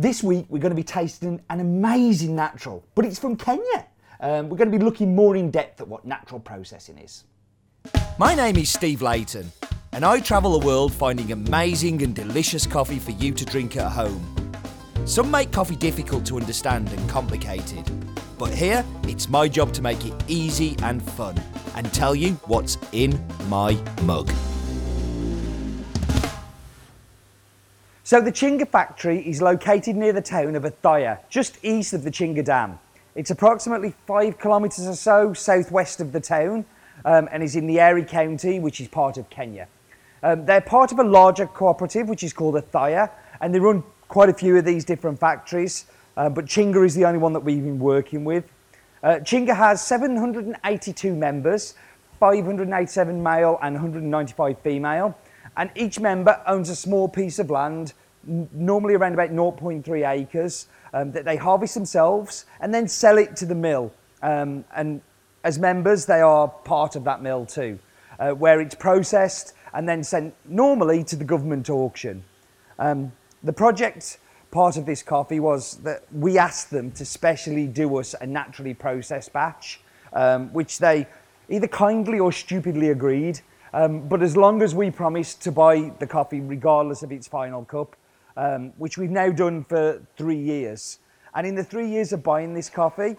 This week we're going to be tasting an amazing natural, but it's from Kenya. Um, we're going to be looking more in depth at what natural processing is. My name is Steve Leighton, and I travel the world finding amazing and delicious coffee for you to drink at home. Some make coffee difficult to understand and complicated, but here it's my job to make it easy and fun and tell you what's in my mug. So the Chinga factory is located near the town of Othaya, just east of the Chinga Dam. It's approximately five kilometres or so southwest of the town um, and is in the Nyeri County, which is part of Kenya. Um, they're part of a larger cooperative, which is called Othaya, and they run quite a few of these different factories, uh, but Chinga is the only one that we've been working with. Uh, Chinga has 782 members, 587 male and 195 female, and each member owns a small piece of land, normally around about 0.3 acres, um, that they harvest themselves and then sell it to the mill. Um, and as members, they are part of that mill too, uh, where it's processed and then sent normally to the government auction. Um, the project part of this coffee was that we asked them to specially do us a naturally processed batch, um, which they either kindly or stupidly agreed. Um, but as long as we promised to buy the coffee regardless of its final cup, um, which we've now done for three years. And in the three years of buying this coffee,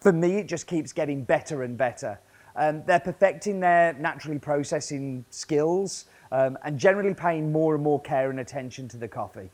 for me, it just keeps getting better and better. Um, they're perfecting their naturally processing skills um, and generally paying more and more care and attention to the coffee.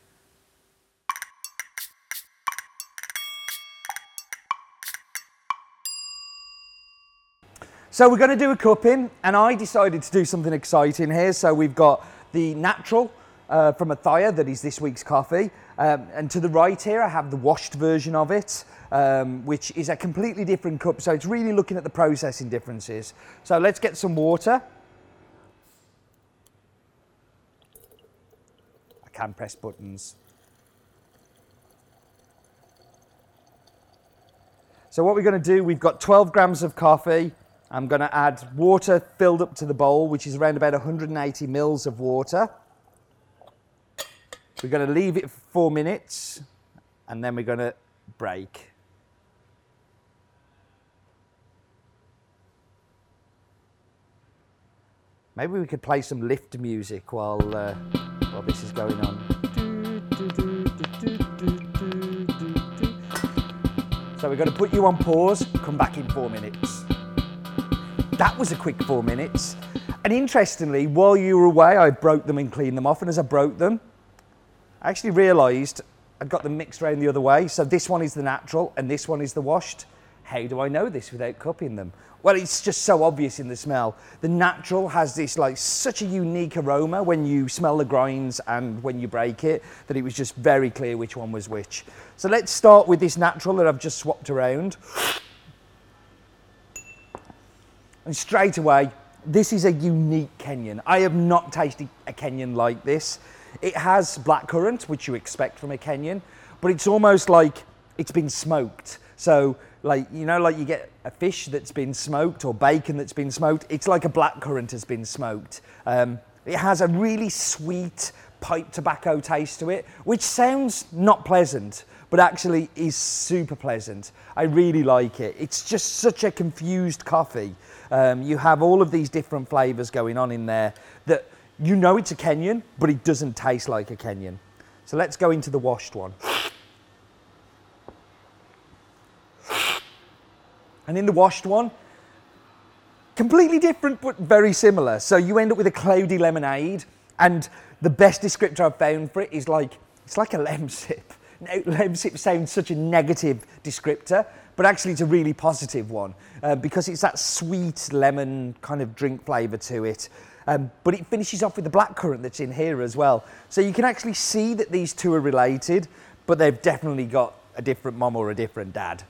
So we're going to do a cupping, and I decided to do something exciting here. So we've got the natural uh, from Othaya that is this week's coffee, um, and to the right here I have the washed version of it, um, which is a completely different cup. So it's really looking at the processing differences. So let's get some water. I can press buttons. So what we're going to do, we've got 12 grams of coffee. I'm going to add water filled up to the bowl, which is around about 180 mils of water. We're going to leave it for four minutes and then we're going to break. Maybe we could play some lift music while, uh, while this is going on. So we're going to put you on pause, come back in four minutes. That was a quick four minutes. And interestingly, while you were away, I broke them and cleaned them off. And as I broke them, I actually realised I'd got them mixed around the other way. So this one is the natural and this one is the washed. How do I know this without cupping them? Well, it's just so obvious in the smell. The natural has this like such a unique aroma when you smell the grinds and when you break it that it was just very clear which one was which. So let's start with this natural that I've just swapped around. And straight away, this is a unique Kenyan. I have not tasted a Kenyan like this. It has blackcurrant, which you expect from a Kenyan, but it's almost like it's been smoked. So, like, you know, like you get a fish that's been smoked or bacon that's been smoked, it's like a blackcurrant has been smoked. Um, it has a really sweet pipe tobacco taste to it, which sounds not pleasant, but actually is super pleasant. I really like it. It's just such a confused coffee. Um, you have all of these different flavours going on in there that you know it's a Kenyan, but it doesn't taste like a Kenyan. So let's go into the washed one. And in the washed one, completely different but very similar. So you end up with a cloudy lemonade, and the best descriptor I've found for it is like it's like a Lemsip. Now, Lemsip sounds such a negative descriptor, but actually it's a really positive one uh, because it's that sweet lemon kind of drink flavour to it. Um, but it finishes off with the blackcurrant that's in here as well. So you can actually see that these two are related, but they've definitely got a different mom or a different dad.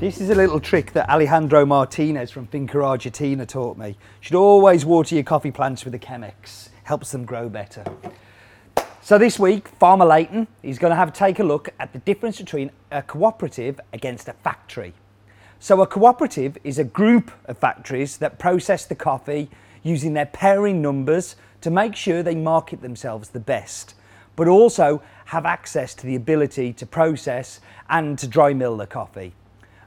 This is a little trick that Alejandro Martinez from Finca Argentina taught me. You should always water your coffee plants with a Chemex. Helps them grow better. So this week, Farmer Leighton is going to have to take a look at the difference between a cooperative against a factory. So, a cooperative is a group of factories that process the coffee using their pairing numbers to make sure they market themselves the best, but also have access to the ability to process and to dry mill the coffee.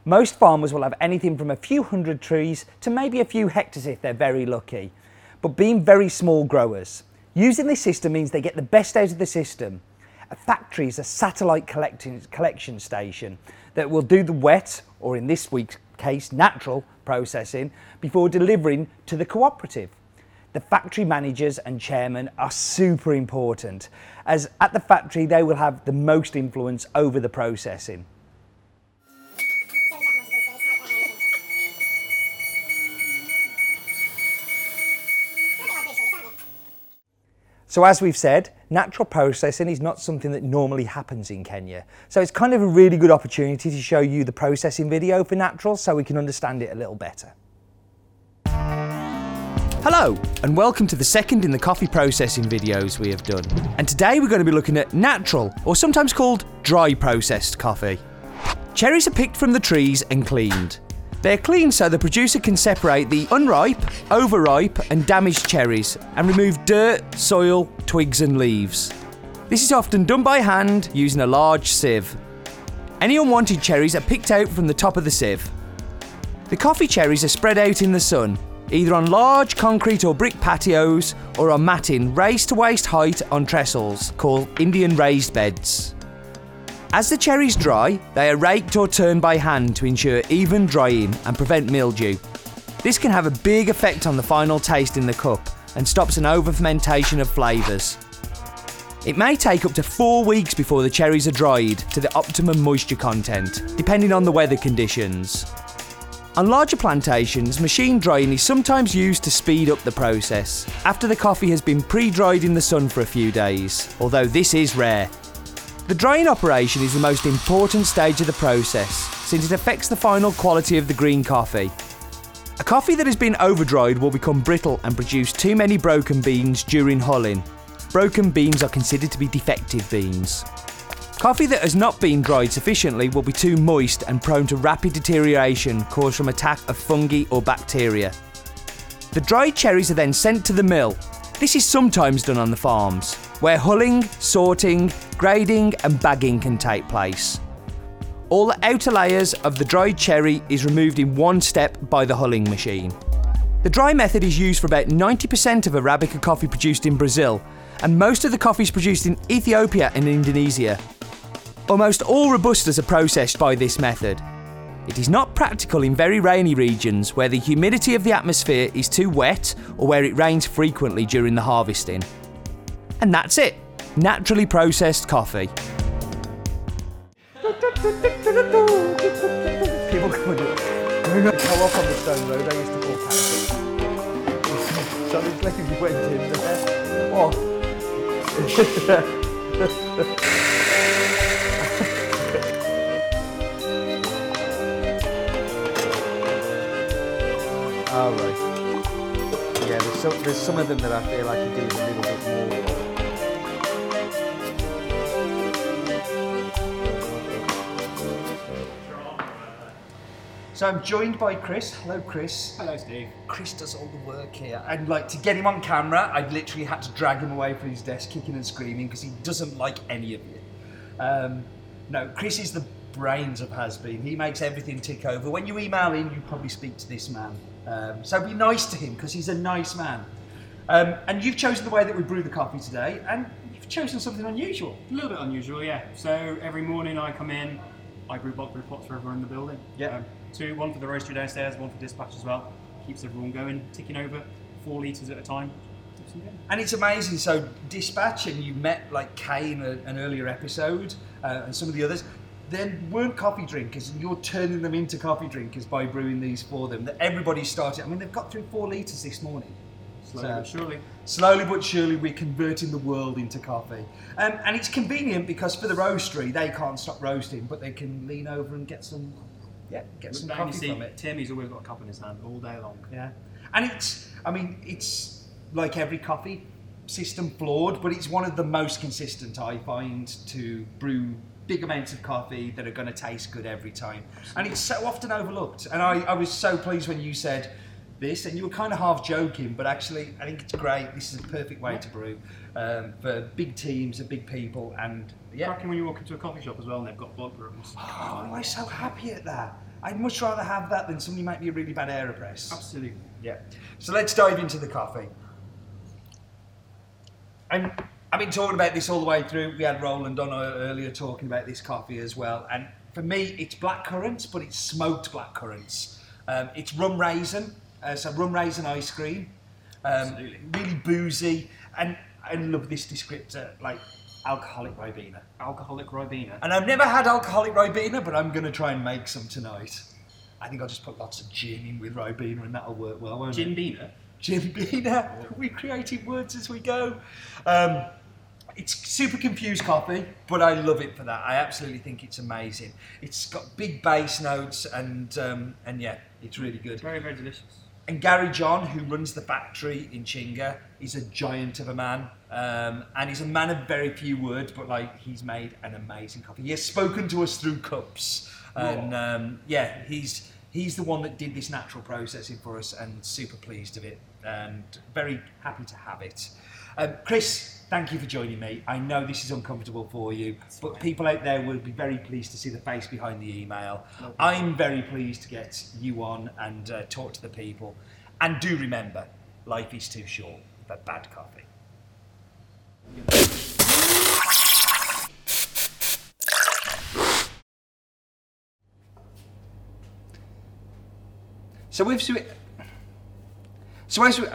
Most farmers will have anything from a few hundred trees to maybe a few hectares if they're very lucky, but being very small growers. Using this system means they get the best out of the system. A factory is a satellite collection station that will do the wet, or in this week's case, natural processing before delivering to the cooperative. The factory managers and chairman are super important, as at the factory they will have the most influence over the processing. So, as we've said, natural processing is not something that normally happens in Kenya. So, it's kind of a really good opportunity to show you the processing video for natural so we can understand it a little better. Hello, and welcome to the second in the coffee processing videos we have done. And today we're going to be looking at natural, or sometimes called dry processed coffee. Cherries are picked from the trees and cleaned. They're cleaned so the producer can separate the unripe, overripe, and damaged cherries and remove dirt, soil, twigs, and leaves. This is often done by hand using a large sieve. Any unwanted cherries are picked out from the top of the sieve. The coffee cherries are spread out in the sun, either on large concrete or brick patios or on matting raised to waist height on trestles called Indian raised beds. As the cherries dry, they are raked or turned by hand to ensure even drying and prevent mildew. This can have a big effect on the final taste in the cup and stops an over fermentation of flavours. It may take up to four weeks before the cherries are dried to the optimum moisture content, depending on the weather conditions. On larger plantations, machine drying is sometimes used to speed up the process after the coffee has been pre dried in the sun for a few days, although this is rare. The drying operation is the most important stage of the process since it affects the final quality of the green coffee. A coffee that has been overdried will become brittle and produce too many broken beans during hulling. Broken beans are considered to be defective beans. Coffee that has not been dried sufficiently will be too moist and prone to rapid deterioration caused from attack of fungi or bacteria. The dried cherries are then sent to the mill. This is sometimes done on the farms, where hulling, sorting, grading, and bagging can take place. All the outer layers of the dried cherry is removed in one step by the hulling machine. The dry method is used for about 90% of Arabica coffee produced in Brazil, and most of the coffees produced in Ethiopia and Indonesia. Almost all Robustas are processed by this method. It is not practical in very rainy regions where the humidity of the atmosphere is too wet or where it rains frequently during the harvesting. And that's it naturally processed coffee. People up on the stone road I used to call. So it's like if you went in there. Oh. All right. Yeah, there's some, there's some of them that I feel like are doing a little bit more. So I'm joined by Chris. Hello, Chris. Hello, Steve. Chris does all the work here. And like to get him on camera, I literally had to drag him away from his desk, kicking and screaming, because he doesn't like any of you. Um, no, Chris is the brains of Has Bean. He makes everything tick over. When you email in, you probably speak to this man. Um, so be nice to him because he's a nice man. Um, and you've chosen the way that we brew the coffee today, and you've chosen something unusual. A little bit unusual, yeah. So every morning I come in, I brew brew pots for everyone in the building. Yeah. Um, two, one for the roastery downstairs, one for dispatch as well. Keeps everyone going, ticking over, four litres at a time. Keeps them going. And it's amazing. So dispatch, and you met like Kay in a, an earlier episode, uh, and some of the others. They weren't coffee drinkers, and you're turning them into coffee drinkers by brewing these for them. That everybody started. I mean, they've got through four liters this morning. Slowly So- but surely. Slowly but surely, we're converting the world into coffee. Um, and it's convenient because for the roastery, they can't stop roasting, but they can lean over and get some, yeah, get some coffee see, from it. Timmy's always got a cup in his hand all day long. Yeah, and it's, I mean, it's like every coffee system flawed, but it's one of the most consistent I find to brew big amounts of coffee that are going to taste good every time. And it's so often overlooked. And I, I was so pleased when you said this, and you were kind of half joking, but actually, I think it's great. This is a perfect way to brew um, for big teams and big people. And yeah, Cracking when you walk into a coffee shop as well and they've got bulk rooms. oh, I'm so happy at that. I'd much rather have that than somebody make me a really bad aeropress. Absolutely. Yeah. So let's dive into the coffee. And I've been talking about this all the way through. We had Roland on uh, earlier talking about this coffee as well. And for me, it's black currants, but it's smoked black currants. Um, it's rum raisin, uh, so rum raisin ice cream. Um, Absolutely. Really boozy. And I love this descriptor, like alcoholic Ribena. Alcoholic Ribena. And I've never had alcoholic Ribena, but I'm going to try and make some tonight. I think I'll just put lots of gin in with Ribena and that'll work well, won't it? Gin Beaner. Jim Beaner. We're creating words as we go. Um, it's super confused coffee, but I love it for that. I absolutely think it's amazing. It's got big bass notes and um, and yeah, it's really good. Very, very delicious. And Gary John, who runs the factory in Chinga, is a giant of a man, um, and he's a man of very few words, but like he's made an amazing coffee. He has spoken to us through cups, and um, yeah, he's he's the one that did this natural processing for us, and super pleased of it, and very happy to have it. Um, Chris, thank you for joining me. I know this is uncomfortable for you, but people out there will be very pleased to see the face behind the email. I'm very pleased to get you on and uh, talk to the people. And do remember, life is too short for bad coffee. So we've so as we,